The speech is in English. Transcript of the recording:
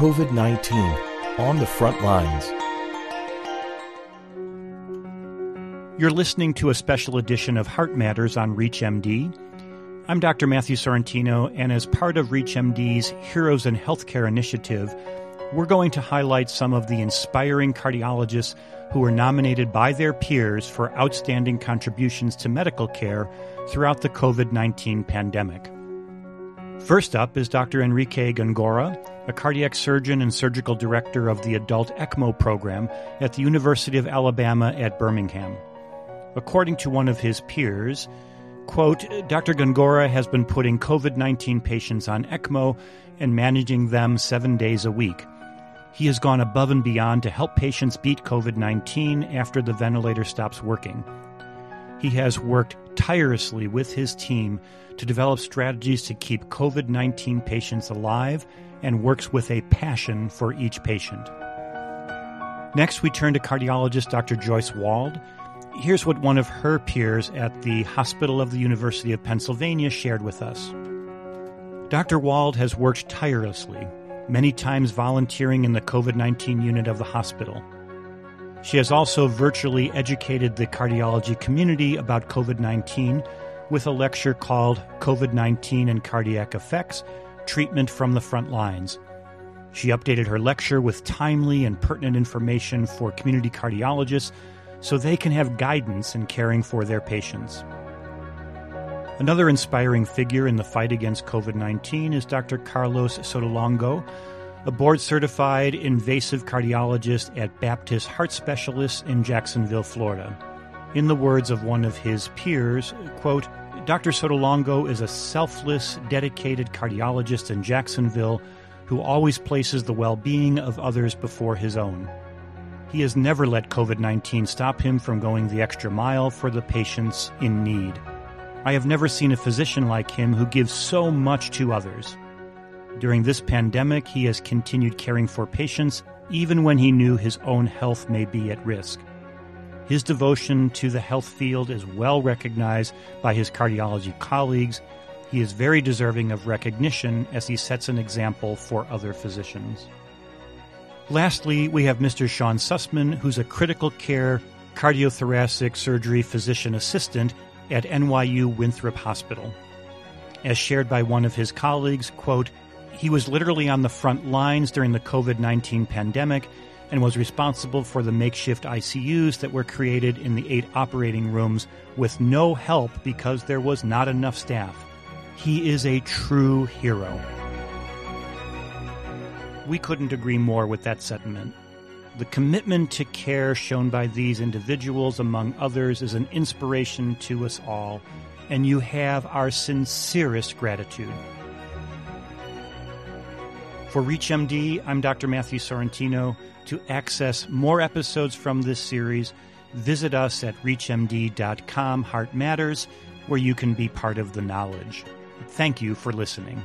COVID 19 on the front lines. You're listening to a special edition of Heart Matters on ReachMD. I'm Dr. Matthew Sorrentino, and as part of ReachMD's Heroes in Healthcare initiative, we're going to highlight some of the inspiring cardiologists who were nominated by their peers for outstanding contributions to medical care throughout the COVID 19 pandemic. First up is Dr. Enrique Gongora, a cardiac surgeon and surgical director of the Adult ECMO program at the University of Alabama at Birmingham. According to one of his peers, quote, Dr. Gongora has been putting COVID 19 patients on ECMO and managing them seven days a week. He has gone above and beyond to help patients beat COVID 19 after the ventilator stops working. He has worked tirelessly with his team to develop strategies to keep COVID 19 patients alive and works with a passion for each patient. Next, we turn to cardiologist Dr. Joyce Wald Here's what one of her peers at the Hospital of the University of Pennsylvania shared with us. Dr. Wald has worked tirelessly, many times volunteering in the COVID 19 unit of the hospital. She has also virtually educated the cardiology community about COVID 19 with a lecture called COVID 19 and Cardiac Effects Treatment from the Front Lines. She updated her lecture with timely and pertinent information for community cardiologists so they can have guidance in caring for their patients. Another inspiring figure in the fight against COVID 19 is Dr. Carlos Sotolongo, a board certified invasive cardiologist at Baptist Heart Specialists in Jacksonville, Florida. In the words of one of his peers, quote, Dr. Sotolongo is a selfless, dedicated cardiologist in Jacksonville who always places the well being of others before his own. He has never let COVID 19 stop him from going the extra mile for the patients in need. I have never seen a physician like him who gives so much to others. During this pandemic, he has continued caring for patients even when he knew his own health may be at risk. His devotion to the health field is well recognized by his cardiology colleagues. He is very deserving of recognition as he sets an example for other physicians. Lastly, we have Mr. Sean Sussman, who's a critical care cardiothoracic surgery physician assistant at NYU Winthrop Hospital. As shared by one of his colleagues, quote, he was literally on the front lines during the COVID 19 pandemic and was responsible for the makeshift ICUs that were created in the eight operating rooms with no help because there was not enough staff. He is a true hero. We couldn't agree more with that sentiment. The commitment to care shown by these individuals, among others, is an inspiration to us all, and you have our sincerest gratitude. For ReachMD, I'm Dr. Matthew Sorrentino. To access more episodes from this series, visit us at reachmd.com Heart Matters, where you can be part of the knowledge. Thank you for listening.